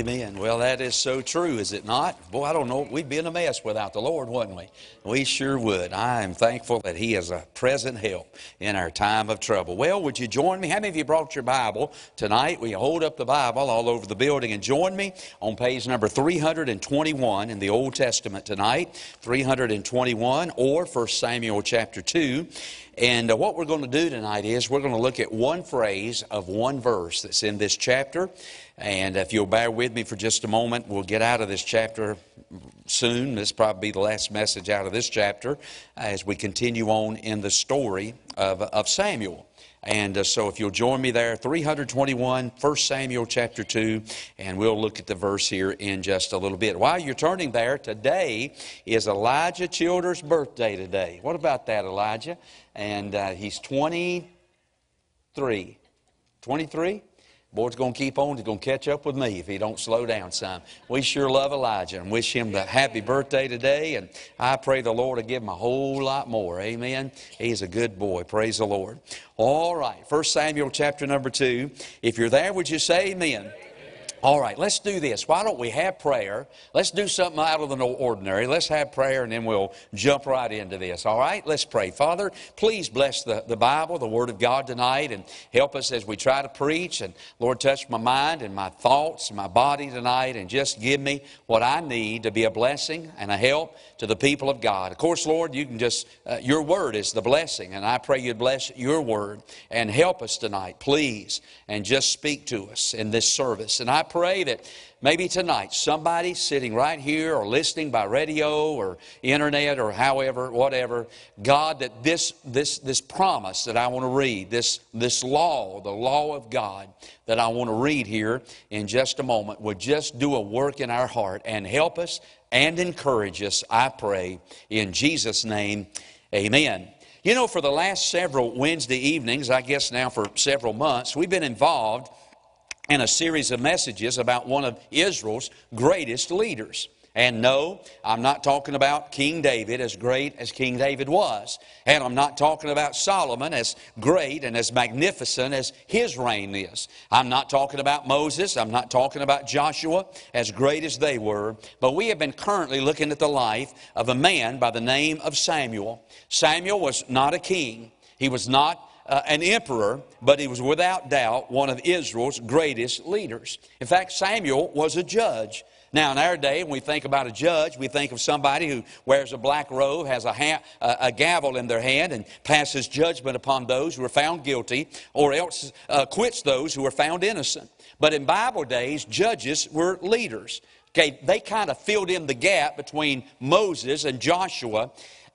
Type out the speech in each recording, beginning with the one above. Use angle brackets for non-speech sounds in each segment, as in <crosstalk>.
Amen. Well, that is so true, is it not? Boy, I don't know. We'd be in a mess without the Lord, wouldn't we? We sure would. I am thankful that He is a present help in our time of trouble. Well, would you join me? How many of you brought your Bible tonight? Will you hold up the Bible all over the building and join me on page number 321 in the Old Testament tonight? 321 or 1 Samuel chapter 2. And uh, what we're going to do tonight is we're going to look at one phrase of one verse that's in this chapter. And if you'll bear with me for just a moment, we'll get out of this chapter soon. This will probably be the last message out of this chapter as we continue on in the story of, of Samuel. And uh, so if you'll join me there, 321, 1 Samuel chapter 2, and we'll look at the verse here in just a little bit. While you're turning there, today is Elijah Childers' birthday today. What about that, Elijah? And uh, he's 23. 23? Boy's going to keep on. He's going to catch up with me if he don't slow down some. We sure love Elijah and wish him the happy birthday today. And I pray the Lord to give him a whole lot more. Amen. He's a good boy. Praise the Lord. All right. First Samuel chapter number 2. If you're there, would you say amen? All right, let's do this. Why don't we have prayer? Let's do something out of the ordinary. Let's have prayer and then we'll jump right into this. All right, let's pray. Father, please bless the, the Bible, the Word of God tonight, and help us as we try to preach. And Lord, touch my mind and my thoughts and my body tonight and just give me what I need to be a blessing and a help to the people of God. Of course, Lord, you can just, uh, your Word is the blessing, and I pray you'd bless your Word and help us tonight, please, and just speak to us in this service. And I pray that maybe tonight somebody sitting right here or listening by radio or internet or however, whatever, God, that this, this, this promise that I want to read, this, this law, the law of God that I want to read here in just a moment, would just do a work in our heart and help us and encourage us, I pray, in Jesus' name, amen. You know, for the last several Wednesday evenings, I guess now for several months, we've been involved in a series of messages about one of Israel's greatest leaders. And no, I'm not talking about King David as great as King David was. And I'm not talking about Solomon as great and as magnificent as his reign is. I'm not talking about Moses. I'm not talking about Joshua as great as they were. But we have been currently looking at the life of a man by the name of Samuel. Samuel was not a king. He was not uh, an emperor, but he was without doubt one of Israel's greatest leaders. In fact, Samuel was a judge. Now, in our day, when we think about a judge, we think of somebody who wears a black robe, has a, ha- a gavel in their hand, and passes judgment upon those who are found guilty, or else uh, quits those who are found innocent. But in Bible days, judges were leaders. Okay, they kind of filled in the gap between Moses and Joshua,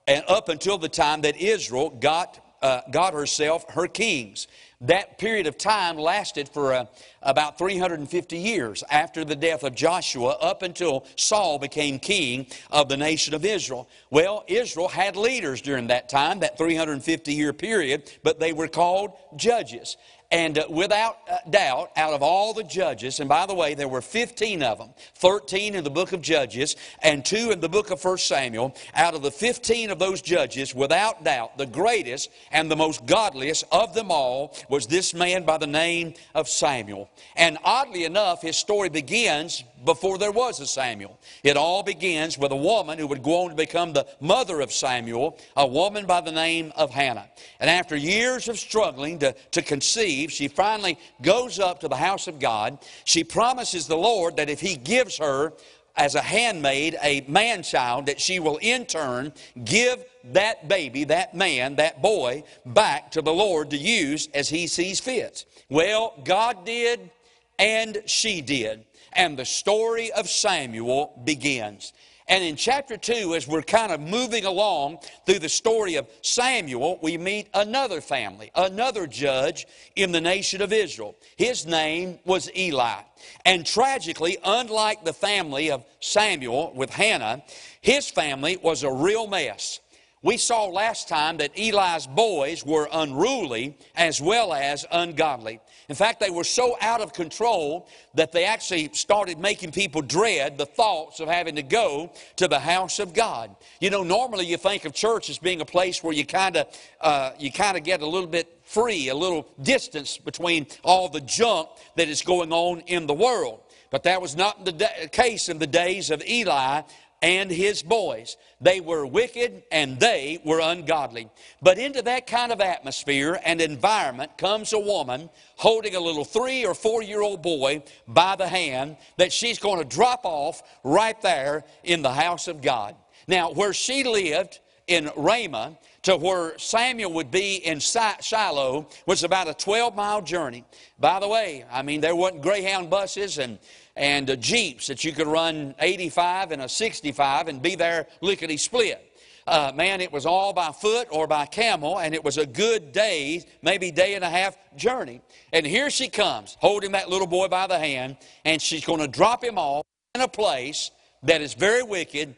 and up until the time that Israel got uh, got herself her kings. That period of time lasted for uh, about 350 years after the death of Joshua up until Saul became king of the nation of Israel. Well, Israel had leaders during that time, that 350 year period, but they were called judges. And uh, without uh, doubt, out of all the judges, and by the way, there were 15 of them 13 in the book of Judges and two in the book of 1 Samuel. Out of the 15 of those judges, without doubt, the greatest and the most godliest of them all was this man by the name of Samuel. And oddly enough, his story begins before there was a Samuel. It all begins with a woman who would go on to become the mother of Samuel, a woman by the name of Hannah. And after years of struggling to, to conceive, she finally goes up to the house of God. She promises the Lord that if He gives her as a handmaid a man child, that she will in turn give that baby, that man, that boy, back to the Lord to use as He sees fit. Well, God did, and she did and the story of Samuel begins. And in chapter 2, as we're kind of moving along through the story of Samuel, we meet another family, another judge in the nation of Israel. His name was Eli. And tragically, unlike the family of Samuel with Hannah, his family was a real mess. We saw last time that Eli's boys were unruly as well as ungodly. In fact, they were so out of control that they actually started making people dread the thoughts of having to go to the house of God. You know, normally you think of church as being a place where you kind of uh, you kind of get a little bit free, a little distance between all the junk that is going on in the world. But that was not the case in the days of Eli and his boys. They were wicked and they were ungodly. But into that kind of atmosphere and environment comes a woman holding a little three or four year old boy by the hand that she's going to drop off right there in the house of God. Now, where she lived in Ramah, to where Samuel would be in Shiloh was about a 12 mile journey. By the way, I mean, there wasn't Greyhound buses and, and uh, Jeeps that you could run 85 and a 65 and be there lickety split. Uh, man, it was all by foot or by camel, and it was a good day, maybe day and a half journey. And here she comes, holding that little boy by the hand, and she's going to drop him off in a place that is very wicked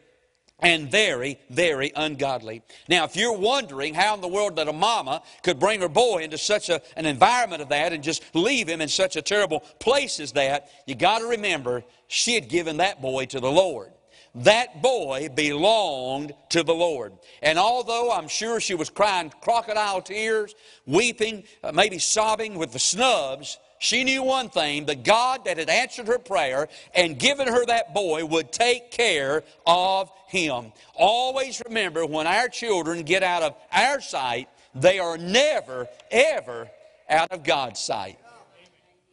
and very, very ungodly. Now, if you're wondering how in the world that a mama could bring her boy into such a, an environment of that and just leave him in such a terrible place as that, you got to remember she had given that boy to the Lord. That boy belonged to the Lord. And although I'm sure she was crying crocodile tears, weeping, uh, maybe sobbing with the snubs, she knew one thing the God that had answered her prayer and given her that boy would take care of him. Always remember when our children get out of our sight, they are never, ever out of God's sight.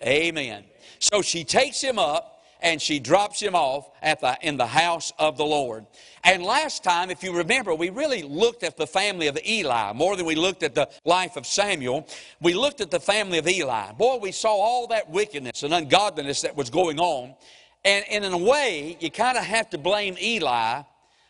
Amen. So she takes him up and she drops him off at the, in the house of the Lord. And last time, if you remember, we really looked at the family of Eli more than we looked at the life of Samuel. We looked at the family of Eli. Boy, we saw all that wickedness and ungodliness that was going on. And, and in a way, you kind of have to blame Eli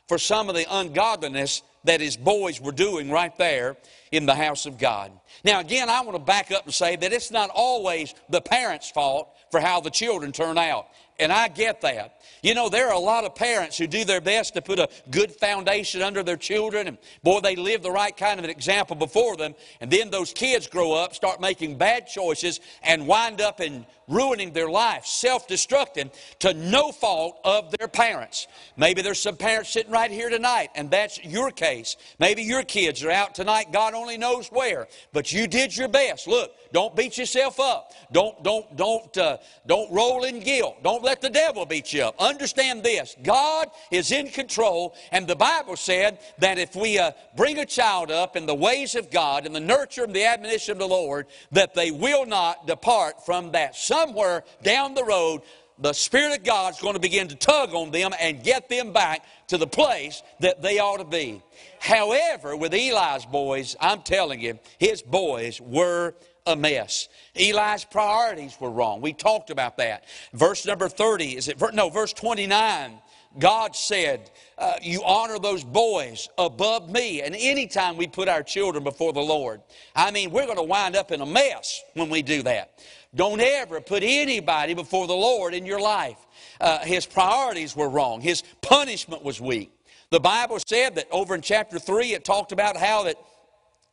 for some of the ungodliness that his boys were doing right there in the house of God. Now, again, I want to back up and say that it's not always the parents' fault for how the children turn out. And I get that. You know, there are a lot of parents who do their best to put a good foundation under their children. And boy, they live the right kind of an example before them. And then those kids grow up, start making bad choices, and wind up in ruining their life, self destructing to no fault of their parents. Maybe there's some parents sitting right here tonight, and that's your case. Maybe your kids are out tonight, God only knows where, but you did your best. Look, don't beat yourself up. Don't, don't, don't, uh, don't roll in guilt. Don't let the devil beat you up. Understand this God is in control, and the Bible said that if we uh, bring a child up in the ways of God, in the nurture and the admonition of the Lord, that they will not depart from that somewhere down the road, the Spirit of God is going to begin to tug on them and get them back to the place that they ought to be. However, with Eli's boys, I'm telling you, his boys were a mess. Eli's priorities were wrong. We talked about that. Verse number 30, is it? No, verse 29. God said, uh, You honor those boys above me. And anytime we put our children before the Lord, I mean, we're going to wind up in a mess when we do that. Don't ever put anybody before the Lord in your life. Uh, his priorities were wrong, his punishment was weak. The Bible said that over in chapter 3, it talked about how that.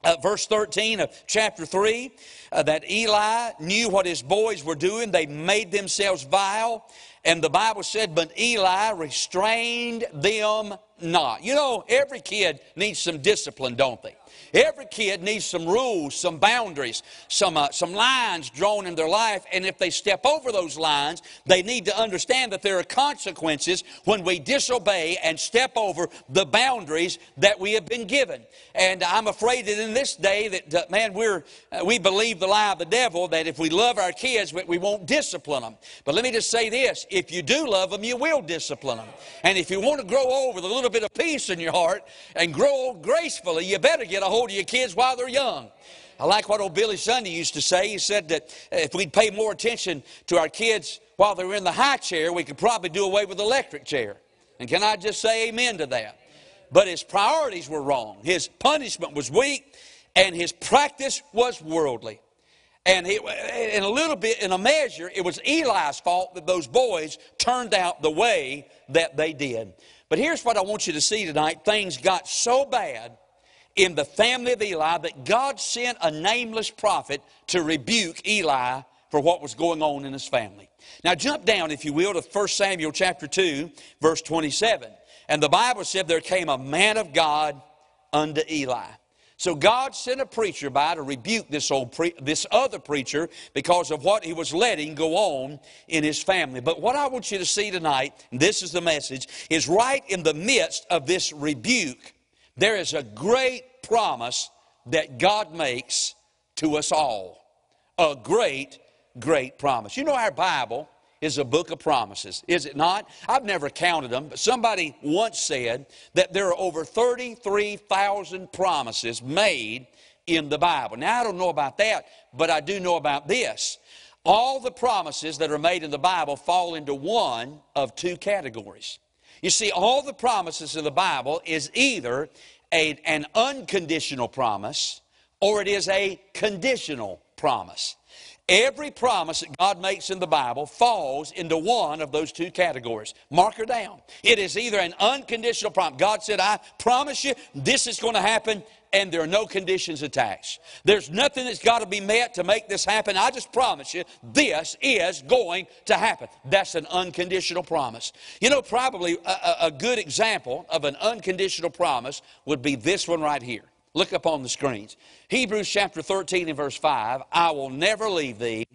Uh, verse 13 of chapter 3 uh, that Eli knew what his boys were doing. They made themselves vile. And the Bible said, But Eli restrained them not. You know, every kid needs some discipline, don't they? Every kid needs some rules, some boundaries, some, uh, some lines drawn in their life. And if they step over those lines, they need to understand that there are consequences when we disobey and step over the boundaries that we have been given. And I'm afraid that in this day that, uh, man, we're, uh, we believe the lie of the devil that if we love our kids, we won't discipline them. But let me just say this if you do love them, you will discipline them. And if you want to grow old with a little bit of peace in your heart and grow old gracefully, you better get a hold of your kids while they're young. I like what old Billy Sunday used to say. He said that if we'd pay more attention to our kids while they were in the high chair, we could probably do away with the electric chair. And can I just say amen to that? But his priorities were wrong. His punishment was weak, and his practice was worldly. And in a little bit, in a measure, it was Eli's fault that those boys turned out the way that they did. But here's what I want you to see tonight. Things got so bad in the family of Eli that God sent a nameless prophet to rebuke Eli for what was going on in his family. Now jump down, if you will, to 1 Samuel chapter 2, verse 27. And the Bible said there came a man of God unto Eli. So God sent a preacher by to rebuke this old pre- this other preacher because of what he was letting go on in his family. But what I want you to see tonight, and this is the message, is right in the midst of this rebuke, there is a great promise that God makes to us all. A great, great promise. You know our Bible is a book of promises, is it not? I've never counted them, but somebody once said that there are over 33,000 promises made in the Bible. Now, I don't know about that, but I do know about this. All the promises that are made in the Bible fall into one of two categories. You see, all the promises of the Bible is either a, an unconditional promise or it is a conditional promise. Every promise that God makes in the Bible falls into one of those two categories. Mark her down. It is either an unconditional promise. God said, I promise you this is going to happen, and there are no conditions attached. There's nothing that's got to be met to make this happen. I just promise you this is going to happen. That's an unconditional promise. You know, probably a, a good example of an unconditional promise would be this one right here. Look up on the screens. Hebrews chapter 13 and verse 5 I will never leave thee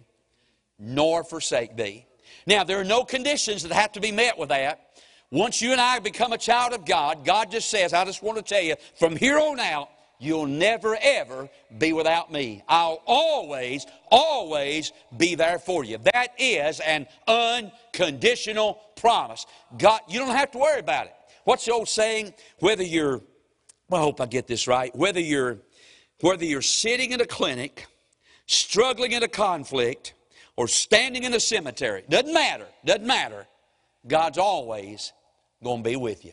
nor forsake thee. Now, there are no conditions that have to be met with that. Once you and I become a child of God, God just says, I just want to tell you, from here on out, you'll never ever be without me. I'll always, always be there for you. That is an unconditional promise. God, you don't have to worry about it. What's the old saying? Whether you're well, I hope I get this right. Whether you're, whether you're sitting in a clinic, struggling in a conflict, or standing in a cemetery, doesn't matter, doesn't matter. God's always going to be with you.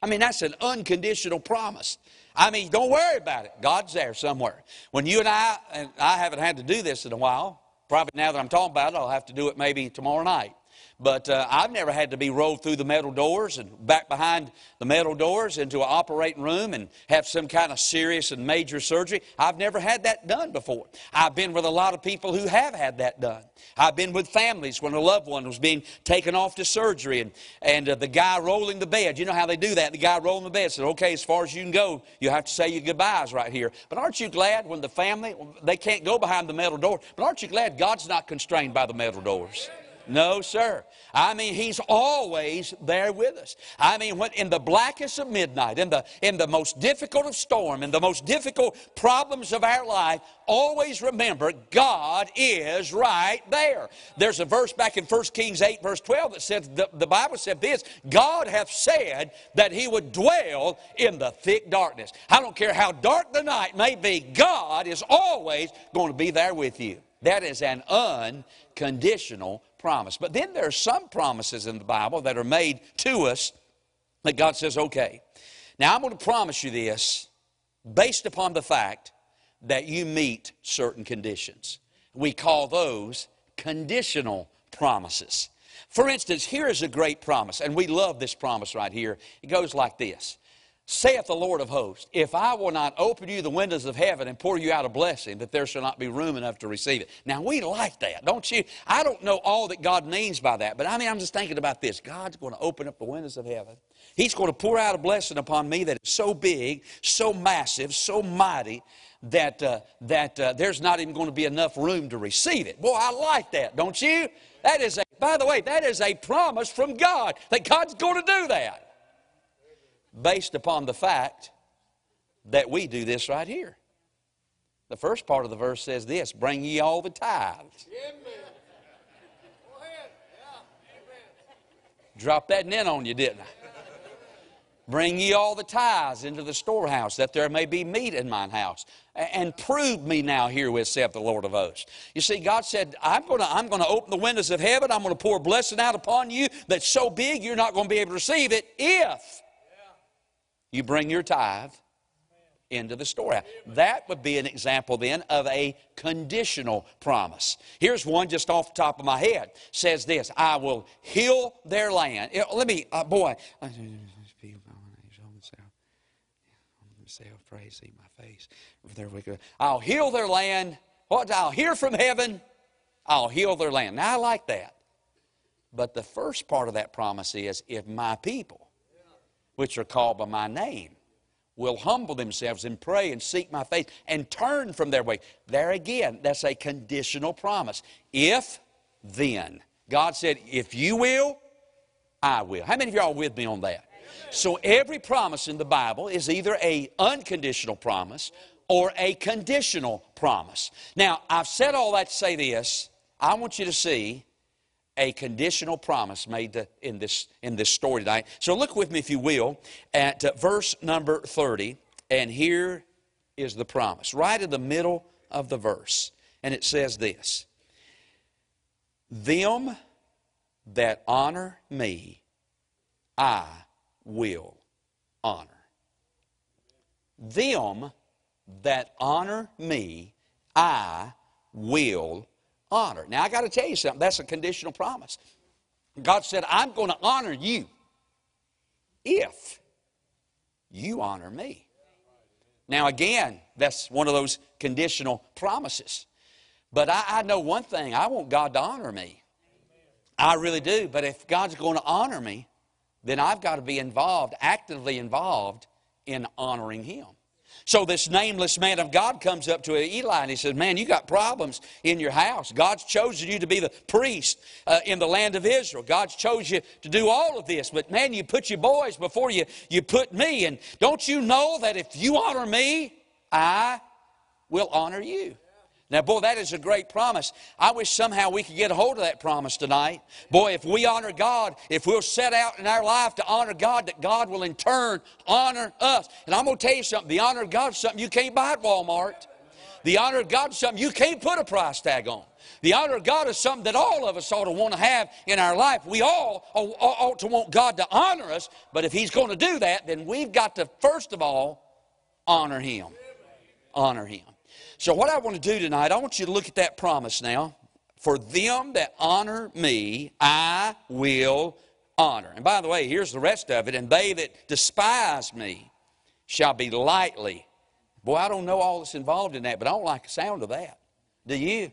I mean, that's an unconditional promise. I mean, don't worry about it. God's there somewhere. When you and I, and I haven't had to do this in a while, probably now that I'm talking about it, I'll have to do it maybe tomorrow night. But uh, I've never had to be rolled through the metal doors and back behind the metal doors into an operating room and have some kind of serious and major surgery. I've never had that done before. I've been with a lot of people who have had that done. I've been with families when a loved one was being taken off to surgery and, and uh, the guy rolling the bed, you know how they do that? The guy rolling the bed said, okay, as far as you can go, you have to say your goodbyes right here. But aren't you glad when the family, they can't go behind the metal door, but aren't you glad God's not constrained by the metal doors? No, sir. I mean, He's always there with us. I mean, when, in the blackest of midnight, in the, in the most difficult of storm, in the most difficult problems of our life, always remember God is right there. There's a verse back in 1 Kings 8, verse 12, that says, the, the Bible said this God hath said that He would dwell in the thick darkness. I don't care how dark the night may be, God is always going to be there with you. That is an unconditional promise. But then there are some promises in the Bible that are made to us that God says, okay, now I'm going to promise you this based upon the fact that you meet certain conditions. We call those conditional promises. For instance, here is a great promise, and we love this promise right here. It goes like this saith the Lord of hosts, if I will not open you the windows of heaven and pour you out a blessing, that there shall not be room enough to receive it. Now, we like that, don't you? I don't know all that God means by that, but I mean, I'm just thinking about this. God's going to open up the windows of heaven. He's going to pour out a blessing upon me that is so big, so massive, so mighty, that, uh, that uh, there's not even going to be enough room to receive it. Boy, I like that, don't you? That is a, by the way, that is a promise from God that God's going to do that based upon the fact that we do this right here. The first part of the verse says this Bring ye all the tithes. Drop that in on you, didn't I? Bring ye all the tithes into the storehouse, that there may be meat in mine house. And prove me now herewith, saith the Lord of hosts. You see, God said, I'm going to I'm to open the windows of heaven. I'm going to pour blessing out upon you that's so big you're not going to be able to receive it if you bring your tithe into the storehouse. That would be an example then of a conditional promise. Here's one just off the top of my head. Says this, I will heal their land. Let me, uh, boy, praise see my face. There we go. I'll heal their land. What? I'll hear from heaven. I'll heal their land. Now I like that. But the first part of that promise is if my people which are called by my name, will humble themselves and pray and seek my face and turn from their way. There again, that's a conditional promise. If, then. God said, if you will, I will. How many of y'all with me on that? So every promise in the Bible is either a unconditional promise or a conditional promise. Now, I've said all that to say this. I want you to see a conditional promise made in, this, in this story tonight. So look with me, if you will, at uh, verse number 30. And here is the promise, right in the middle of the verse. And it says this Them that honor me, I will honor. Them that honor me, I will honor. Now, I got to tell you something. That's a conditional promise. God said, I'm going to honor you if you honor me. Now, again, that's one of those conditional promises. But I, I, know one thing I want God to honor me. I really do. But if God's going to honor me, then I've got to be involved, actively involved in honoring Him. So this nameless man of God comes up to Eli and he says, Man, you got problems in your house. God's chosen you to be the priest uh, in the land of Israel. God's chosen you to do all of this. But man, you put your boys before you, you put me. And don't you know that if you honor me, I will honor you? Now, boy, that is a great promise. I wish somehow we could get a hold of that promise tonight. Boy, if we honor God, if we'll set out in our life to honor God, that God will in turn honor us. And I'm going to tell you something the honor of God is something you can't buy at Walmart. The honor of God is something you can't put a price tag on. The honor of God is something that all of us ought to want to have in our life. We all ought to want God to honor us, but if He's going to do that, then we've got to, first of all, honor Him. Honor Him. So, what I want to do tonight, I want you to look at that promise now. For them that honor me, I will honor. And by the way, here's the rest of it. And they that despise me shall be lightly. Boy, I don't know all that's involved in that, but I don't like the sound of that. Do you?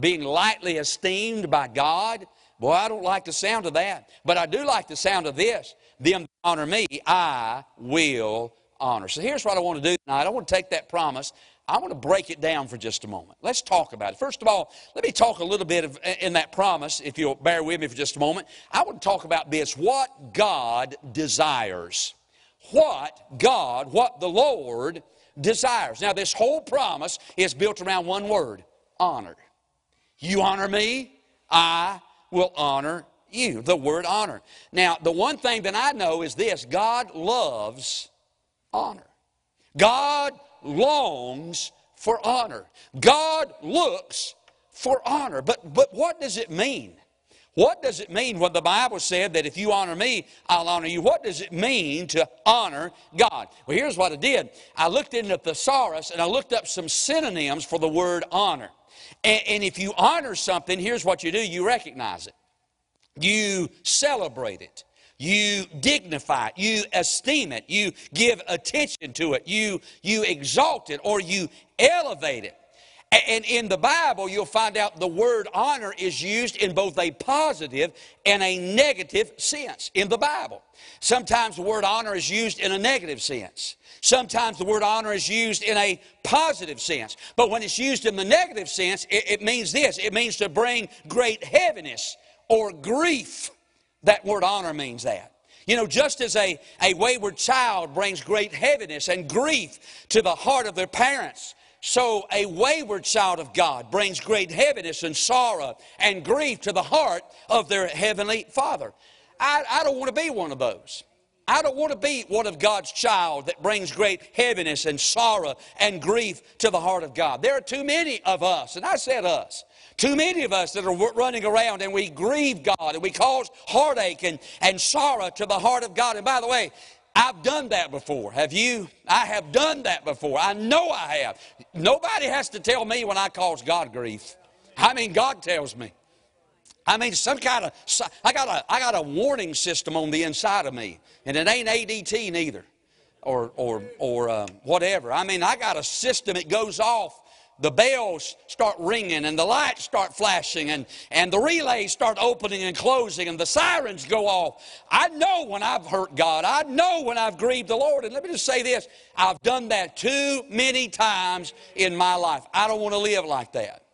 Being lightly esteemed by God. Boy, I don't like the sound of that. But I do like the sound of this. Them that honor me, I will honor. So here's what I want to do tonight. I want to take that promise I want to break it down for just a moment. Let's talk about it. First of all, let me talk a little bit of, in that promise, if you'll bear with me for just a moment. I want to talk about this what God desires. What God, what the Lord desires. Now, this whole promise is built around one word honor. You honor me, I will honor you. The word honor. Now, the one thing that I know is this God loves honor. God longs for honor. God looks for honor. But, but what does it mean? What does it mean when the Bible said that if you honor me, I'll honor you? What does it mean to honor God? Well, here's what I did. I looked into the thesaurus and I looked up some synonyms for the word honor. And, and if you honor something, here's what you do you recognize it, you celebrate it, you dignify it, you esteem it, you give attention to it, you, you exalt it, or you elevate it. And in the Bible, you'll find out the word honor is used in both a positive and a negative sense in the Bible. Sometimes the word honor is used in a negative sense. Sometimes the word honor is used in a positive sense. But when it's used in the negative sense, it, it means this it means to bring great heaviness or grief that word honor means that. You know, just as a, a wayward child brings great heaviness and grief to the heart of their parents, so a wayward child of God brings great heaviness and sorrow and grief to the heart of their heavenly Father. I, I don't want to be one of those. I don't want to be one of God's child that brings great heaviness and sorrow and grief to the heart of God. There are too many of us, and I said us, too many of us that are running around and we grieve God and we cause heartache and, and sorrow to the heart of God. And by the way, I've done that before. Have you? I have done that before. I know I have. Nobody has to tell me when I cause God grief. I mean, God tells me. I mean, some kind of, I got a, I got a warning system on the inside of me, and it ain't ADT neither, or, or, or uh, whatever. I mean, I got a system, it goes off the bells start ringing and the lights start flashing and, and the relays start opening and closing and the sirens go off. I know when I've hurt God. I know when I've grieved the Lord. And let me just say this I've done that too many times in my life. I don't want to live like that.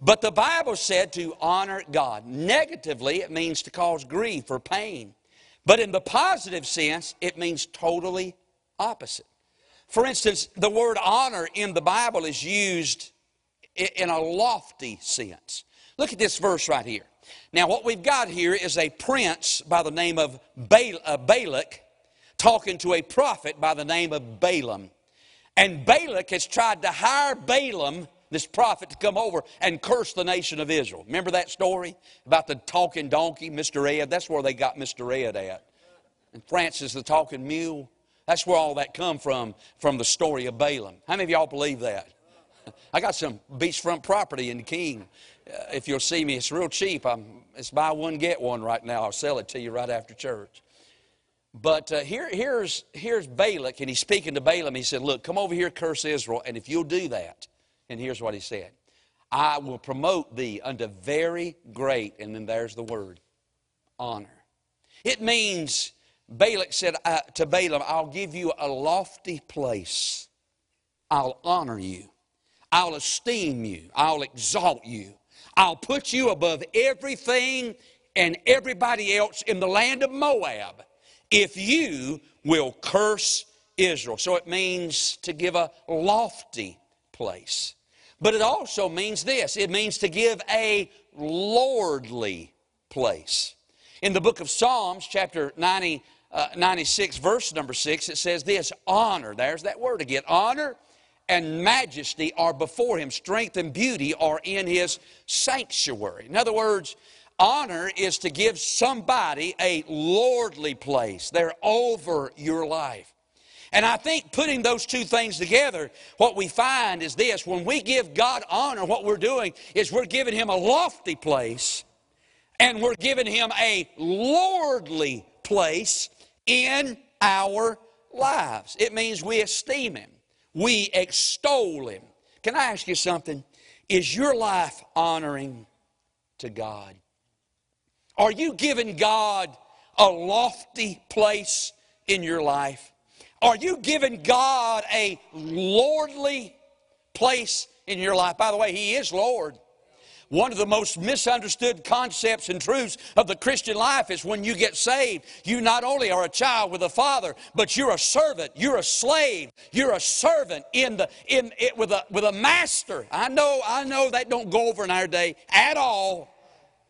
But the Bible said to honor God. Negatively, it means to cause grief or pain. But in the positive sense, it means totally opposite. For instance, the word honor in the Bible is used in a lofty sense. Look at this verse right here. Now, what we've got here is a prince by the name of uh, Balak talking to a prophet by the name of Balaam. And Balak has tried to hire Balaam, this prophet, to come over and curse the nation of Israel. Remember that story about the talking donkey, Mr. Ed? That's where they got Mr. Ed at. And Francis the talking mule. That's where all that come from, from the story of Balaam. How many of y'all believe that? <laughs> I got some beachfront property in King. Uh, if you'll see me, it's real cheap. I'm, it's buy one, get one right now. I'll sell it to you right after church. But uh, here, here's, here's Balak, and he's speaking to Balaam. He said, Look, come over here, curse Israel, and if you'll do that, and here's what he said I will promote thee unto very great, and then there's the word, honor. It means Balak said uh, to Balaam, I'll give you a lofty place. I'll honor you. I'll esteem you. I'll exalt you. I'll put you above everything and everybody else in the land of Moab if you will curse Israel. So it means to give a lofty place. But it also means this it means to give a lordly place. In the book of Psalms, chapter 90, uh, 96, verse number 6, it says this honor, there's that word again, honor and majesty are before him, strength and beauty are in his sanctuary. In other words, honor is to give somebody a lordly place, they're over your life. And I think putting those two things together, what we find is this when we give God honor, what we're doing is we're giving Him a lofty place and we're giving Him a lordly place in our lives. It means we esteem Him, we extol Him. Can I ask you something? Is your life honoring to God? Are you giving God a lofty place in your life? Are you giving God a lordly place in your life? By the way, He is Lord. One of the most misunderstood concepts and truths of the Christian life is when you get saved, you not only are a child with a father, but you're a servant, you're a slave, you're a servant in the in it with a with a master. I know, I know that don't go over in our day at all.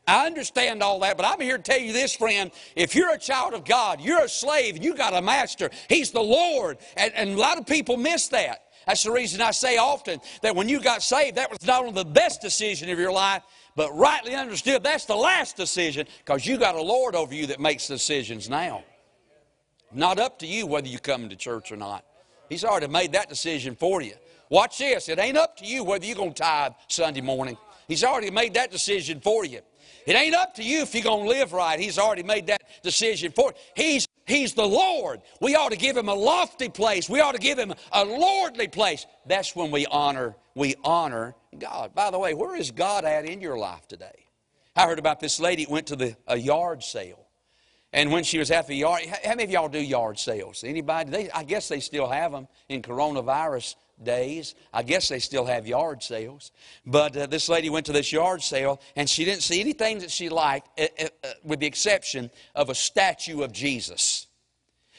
I understand all that, but I'm here to tell you this, friend. If you're a child of God, you're a slave, you got a master. He's the Lord. And, and a lot of people miss that. That's the reason I say often that when you got saved, that was not only the best decision of your life, but rightly understood, that's the last decision because you got a Lord over you that makes decisions now. Not up to you whether you come to church or not. He's already made that decision for you. Watch this. It ain't up to you whether you're going to tithe Sunday morning. He's already made that decision for you. It ain't up to you if you're going to live right. He's already made that decision for. He's He's the Lord. We ought to give him a lofty place. We ought to give him a lordly place. That's when we honor, we honor God. By the way, where is God at in your life today? I heard about this lady went to the, a yard sale. And when she was at the yard, how many of y'all do yard sales? Anybody? They, I guess they still have them in coronavirus days. I guess they still have yard sales. But uh, this lady went to this yard sale and she didn't see anything that she liked, uh, uh, with the exception of a statue of Jesus.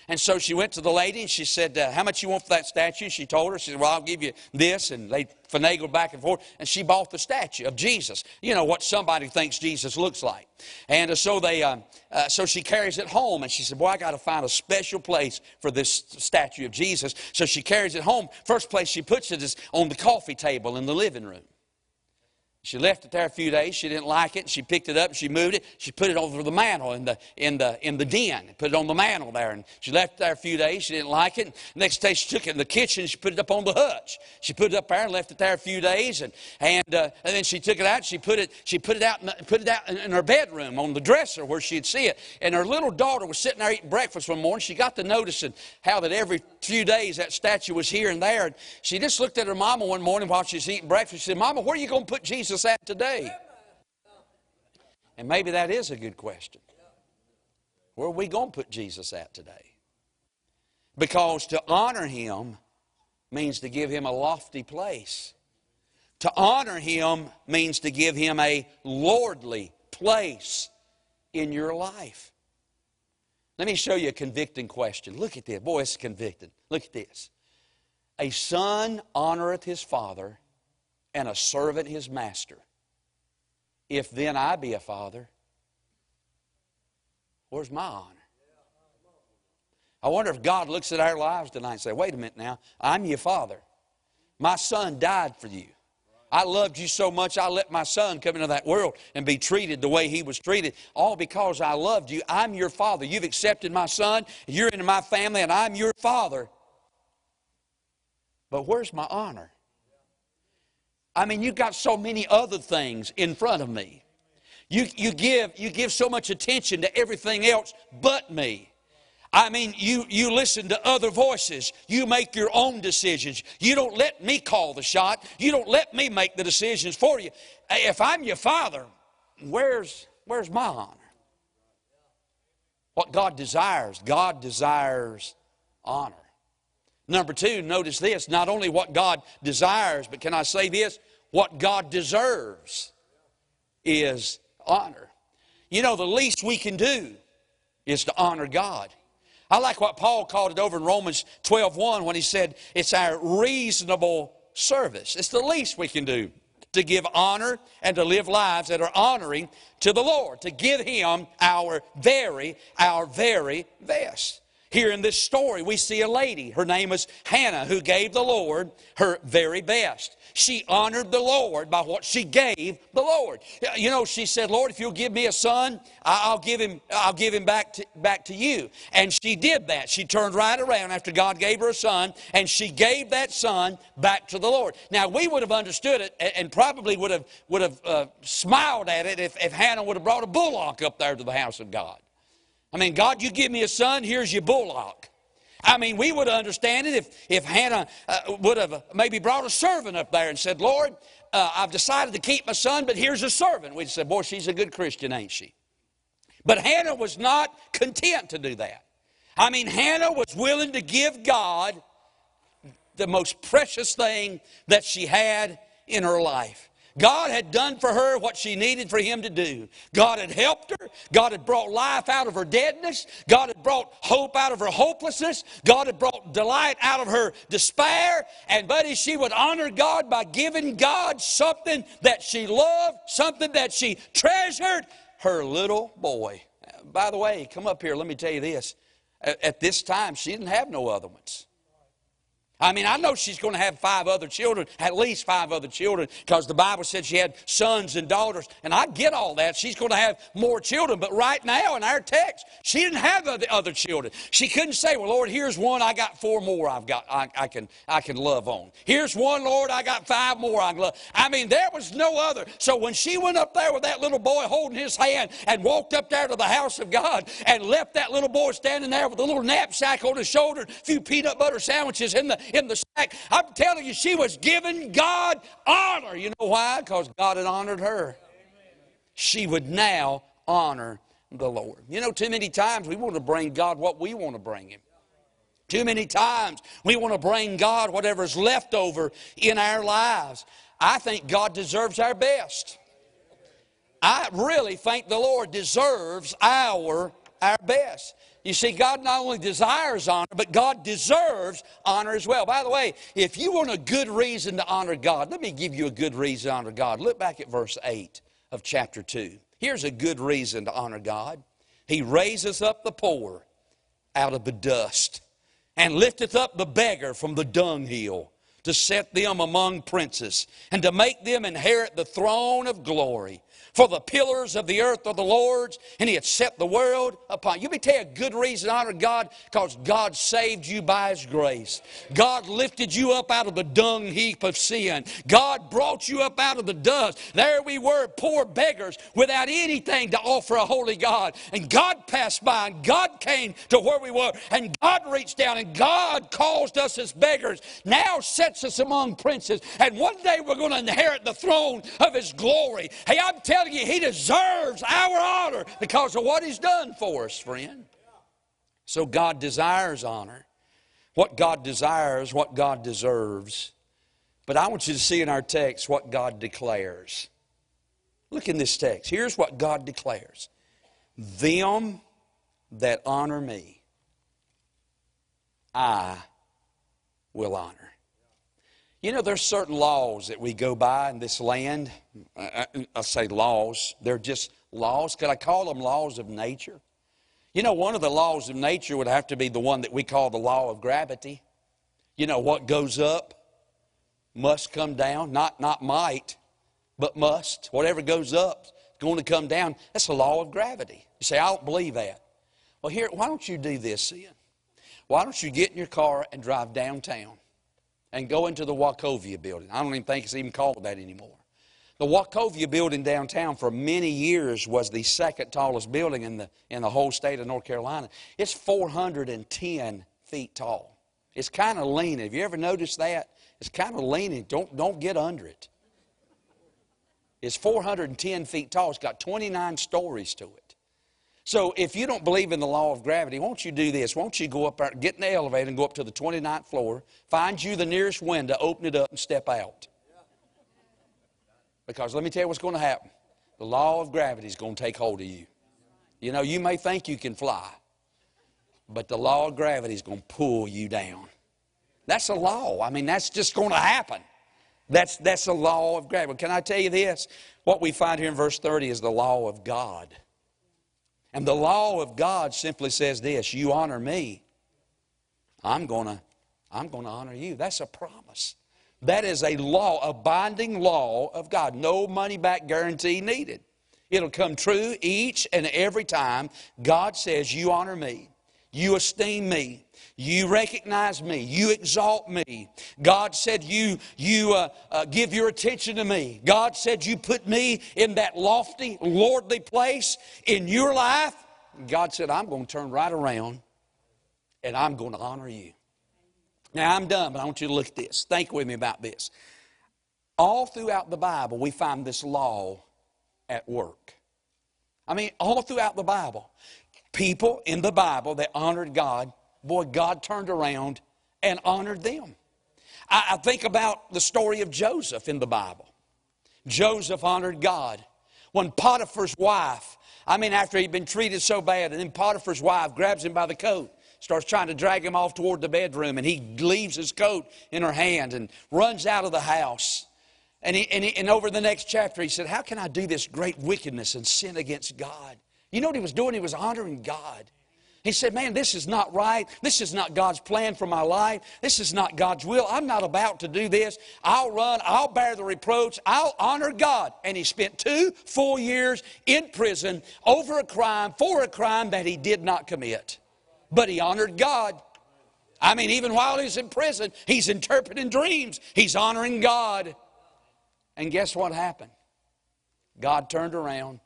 And so she went to the lady and she said, uh, How much you want for that statue? She told her, She said, Well, I'll give you this. And they finagled back and forth. And she bought the statue of Jesus. You know, what somebody thinks Jesus looks like. And uh, so, they, uh, uh, so she carries it home. And she said, Boy, I got to find a special place for this statue of Jesus. So she carries it home. First place she puts it is on the coffee table in the living room. She left it there a few days. She didn't like it. She picked it up. She moved it. She put it over the mantle in the in the in the den. Put it on the mantle there. And she left it there a few days. She didn't like it. Next day she took it in the kitchen. She put it up on the hutch. She put it up there and left it there a few days. And and uh, and then she took it out. She put it she put it out put it out in, in her bedroom on the dresser where she'd see it. And her little daughter was sitting there eating breakfast one morning. She got to noticing how that every few days that statue was here and there. And she just looked at her mama one morning while she was eating breakfast. She said, "Mama, where are you going to put Jesus at today?" And maybe that is a good question. Where are we going to put Jesus at today? Because to honor him means to give him a lofty place. To honor him means to give him a lordly place in your life. Let me show you a convicting question. Look at this. Boy, it's convicting. Look at this. A son honoreth his father, and a servant his master. If then I be a father, where's my honor? I wonder if God looks at our lives tonight and say, wait a minute now, I'm your father. My son died for you. I loved you so much, I let my son come into that world and be treated the way he was treated, all because I loved you. I'm your father. You've accepted my son, you're into my family, and I'm your father. But where's my honor? I mean, you've got so many other things in front of me. You, you, give, you give so much attention to everything else but me. I mean, you, you listen to other voices. You make your own decisions. You don't let me call the shot. You don't let me make the decisions for you. If I'm your father, where's, where's my honor? What God desires, God desires honor. Number two, notice this not only what God desires, but can I say this? What God deserves is honor. You know, the least we can do is to honor God. I like what Paul called it over in Romans 12:1 when he said it's our reasonable service. It's the least we can do to give honor and to live lives that are honoring to the Lord, to give him our very, our very best. Here in this story, we see a lady. Her name is Hannah, who gave the Lord her very best. She honored the Lord by what she gave the Lord. You know, she said, Lord, if you'll give me a son, I'll give him, I'll give him back, to, back to you. And she did that. She turned right around after God gave her a son, and she gave that son back to the Lord. Now, we would have understood it and probably would have, would have uh, smiled at it if, if Hannah would have brought a bullock up there to the house of God. I mean, God, you give me a son, here's your bullock. I mean, we would understand it if, if Hannah uh, would have maybe brought a servant up there and said, Lord, uh, I've decided to keep my son, but here's a servant. We'd say, boy, she's a good Christian, ain't she? But Hannah was not content to do that. I mean, Hannah was willing to give God the most precious thing that she had in her life. God had done for her what she needed for Him to do. God had helped her. God had brought life out of her deadness. God had brought hope out of her hopelessness. God had brought delight out of her despair. And, buddy, she would honor God by giving God something that she loved, something that she treasured her little boy. By the way, come up here, let me tell you this. At this time, she didn't have no other ones. I mean, I know she's going to have five other children, at least five other children, because the Bible said she had sons and daughters. And I get all that. She's going to have more children. But right now in our text, she didn't have the other children. She couldn't say, Well, Lord, here's one, I got four more I've got I, I can I can love on. Here's one, Lord, I got five more I can love. I mean, there was no other. So when she went up there with that little boy holding his hand and walked up there to the house of God and left that little boy standing there with a little knapsack on his shoulder, a few peanut butter sandwiches in the in the sack. I'm telling you, she was giving God honor. You know why? Because God had honored her. She would now honor the Lord. You know, too many times we want to bring God what we want to bring Him. Too many times we want to bring God whatever's left over in our lives. I think God deserves our best. I really think the Lord deserves our, our best. You see, God not only desires honor, but God deserves honor as well. By the way, if you want a good reason to honor God, let me give you a good reason to honor God. Look back at verse 8 of chapter 2. Here's a good reason to honor God He raises up the poor out of the dust and lifteth up the beggar from the dunghill to set them among princes, and to make them inherit the throne of glory. For the pillars of the earth are the Lord's, and He had set the world upon. You may tell you a good reason to honor God because God saved you by His grace. God lifted you up out of the dung heap of sin. God brought you up out of the dust. There we were, poor beggars, without anything to offer a holy God. And God passed by, and God came to where we were, and God reached down, and God caused us as beggars, now sets us among princes. And one day we're going to inherit the throne of His glory. Hey, I'm telling you, He deserves our honor because of what He's done for us, friend. So God desires honor. What God desires, what God deserves. But I want you to see in our text what God declares. Look in this text. Here's what God declares Them that honor me, I will honor. You know, there's certain laws that we go by in this land. I, I, I, say laws. They're just laws. Could I call them laws of nature? You know, one of the laws of nature would have to be the one that we call the law of gravity. You know, what goes up must come down. Not, not might, but must. Whatever goes up is going to come down. That's the law of gravity. You say, I don't believe that. Well, here, why don't you do this then? Why don't you get in your car and drive downtown? And go into the Wachovia building. I don't even think it's even called that anymore. The Wachovia building downtown for many years was the second tallest building in the, in the whole state of North Carolina. It's 410 feet tall. It's kind of leaning. Have you ever noticed that? It's kind of leaning. Don't, don't get under it. It's 410 feet tall. It's got 29 stories to it. So if you don't believe in the law of gravity, won't you do this? Won't you go up there, get in the elevator and go up to the 29th floor, find you the nearest window, open it up, and step out? Because let me tell you what's going to happen. The law of gravity is going to take hold of you. You know, you may think you can fly, but the law of gravity is going to pull you down. That's a law. I mean, that's just going to happen. That's, that's the law of gravity. Can I tell you this? What we find here in verse 30 is the law of God. And the law of God simply says this you honor me, I'm going to I'm going to honor you. That's a promise. That is a law, a binding law of God. No money back guarantee needed. It'll come true each and every time God says, You honor me, you esteem me, you recognize me. You exalt me. God said, You, you uh, uh, give your attention to me. God said, You put me in that lofty, lordly place in your life. God said, I'm going to turn right around and I'm going to honor you. Now, I'm done, but I want you to look at this. Think with me about this. All throughout the Bible, we find this law at work. I mean, all throughout the Bible, people in the Bible that honored God boy, God turned around and honored them. I, I think about the story of Joseph in the Bible. Joseph honored God. When Potiphar's wife, I mean, after he'd been treated so bad, and then Potiphar's wife grabs him by the coat, starts trying to drag him off toward the bedroom, and he leaves his coat in her hand and runs out of the house. And, he, and, he, and over the next chapter, he said, How can I do this great wickedness and sin against God? You know what he was doing? He was honoring God. He said, Man, this is not right. This is not God's plan for my life. This is not God's will. I'm not about to do this. I'll run. I'll bear the reproach. I'll honor God. And he spent two full years in prison over a crime, for a crime that he did not commit. But he honored God. I mean, even while he's in prison, he's interpreting dreams, he's honoring God. And guess what happened? God turned around.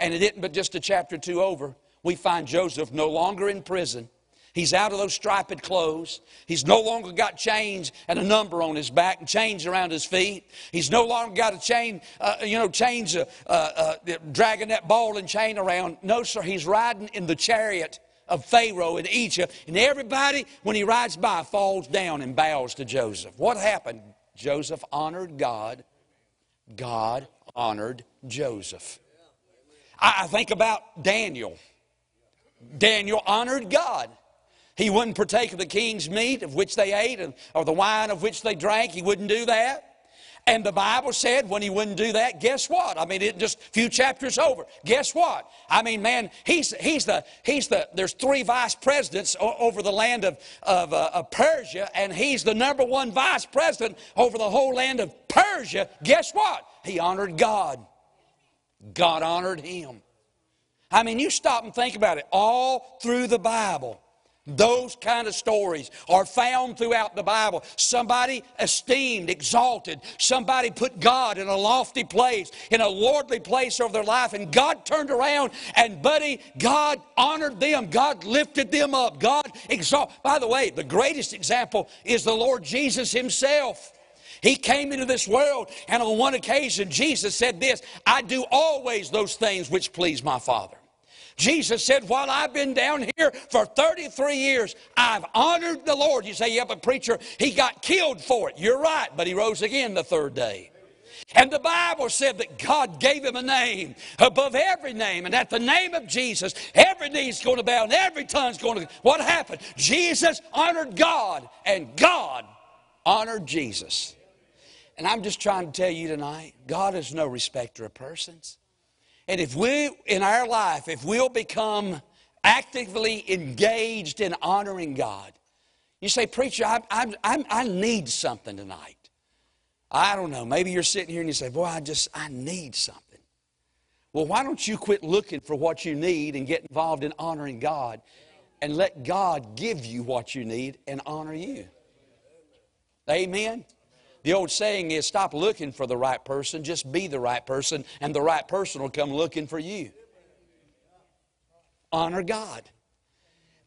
And it isn't but just a chapter two over we find Joseph no longer in prison. He's out of those striped clothes. He's no longer got chains and a number on his back and chains around his feet. He's no longer got a chain, uh, you know, chains uh, uh, uh, dragging that ball and chain around. No, sir, he's riding in the chariot of Pharaoh in Egypt. And everybody, when he rides by, falls down and bows to Joseph. What happened? Joseph honored God. God honored Joseph. I, I think about Daniel. Daniel honored God. He wouldn't partake of the king's meat of which they ate or the wine of which they drank. He wouldn't do that. And the Bible said when he wouldn't do that, guess what? I mean, it just a few chapters over. Guess what? I mean, man, he's, he's the, he's the, there's three vice presidents over the land of, of, uh, of Persia, and he's the number one vice president over the whole land of Persia. Guess what? He honored God. God honored him. I mean, you stop and think about it. All through the Bible, those kind of stories are found throughout the Bible. Somebody esteemed, exalted. Somebody put God in a lofty place, in a lordly place over their life, and God turned around and, buddy, God honored them. God lifted them up. God exalted. By the way, the greatest example is the Lord Jesus Himself. He came into this world, and on one occasion, Jesus said this I do always those things which please my Father. Jesus said, While I've been down here for 33 years, I've honored the Lord. You say, Yeah, but preacher, he got killed for it. You're right, but he rose again the third day. And the Bible said that God gave him a name above every name. And at the name of Jesus, every knee's going to bow and every tongue's going to. What happened? Jesus honored God, and God honored Jesus. And I'm just trying to tell you tonight God is no respecter of persons. And if we, in our life, if we'll become actively engaged in honoring God, you say, Preacher, I, I, I, I need something tonight. I don't know. Maybe you're sitting here and you say, Boy, I just, I need something. Well, why don't you quit looking for what you need and get involved in honoring God and let God give you what you need and honor you? Amen. The old saying is stop looking for the right person, just be the right person, and the right person will come looking for you. Honor God.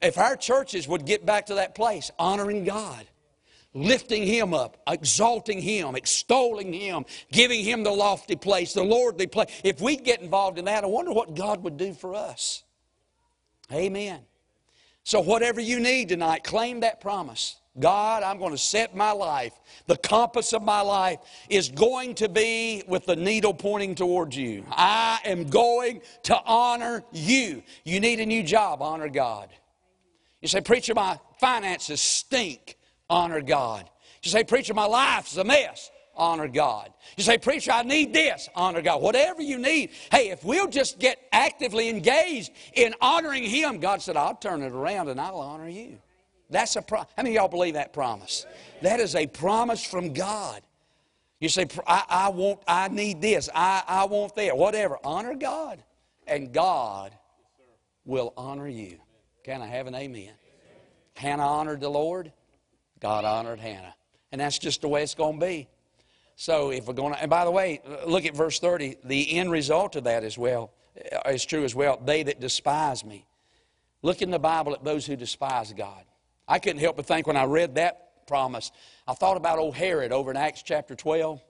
If our churches would get back to that place, honoring God, lifting Him up, exalting Him, extolling Him, giving Him the lofty place, the lordly place, if we'd get involved in that, I wonder what God would do for us. Amen. So, whatever you need tonight, claim that promise. God, I'm going to set my life. The compass of my life is going to be with the needle pointing towards you. I am going to honor you. You need a new job, honor God. You say, Preacher, my finances stink, honor God. You say, Preacher, my life's a mess, honor God. You say, Preacher, I need this, honor God. Whatever you need. Hey, if we'll just get actively engaged in honoring Him, God said, I'll turn it around and I'll honor you. That's a promise. How many of y'all believe that promise? That is a promise from God. You say, I, I want, I need this, I, I want that, whatever. Honor God, and God will honor you. Can I have an amen? Hannah honored the Lord, God honored Hannah. And that's just the way it's going to be. So if we're going to, and by the way, look at verse 30. The end result of that as well is true as well. They that despise me. Look in the Bible at those who despise God. I couldn't help but think when I read that promise, I thought about old Herod over in Acts chapter 12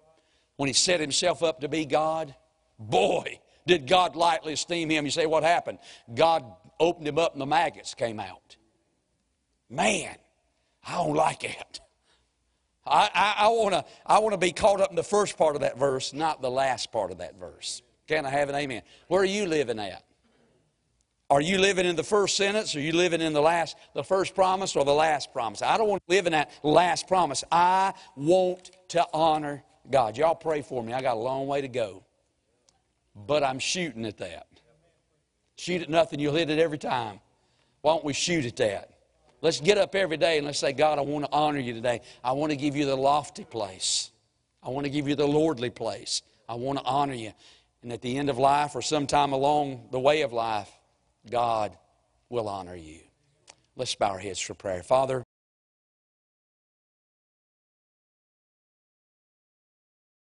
when he set himself up to be God. Boy, did God lightly esteem him. You say, what happened? God opened him up and the maggots came out. Man, I don't like it. I, I, I want to I wanna be caught up in the first part of that verse, not the last part of that verse. Can I have an amen? Where are you living at? Are you living in the first sentence? Are you living in the last, the first promise or the last promise? I don't want to live in that last promise. I want to honor God. Y'all pray for me. I got a long way to go. But I'm shooting at that. Shoot at nothing, you'll hit it every time. Why don't we shoot at that? Let's get up every day and let's say, God, I want to honor you today. I want to give you the lofty place. I want to give you the lordly place. I want to honor you. And at the end of life or sometime along the way of life, God will honor you. Let's bow our heads for prayer. Father,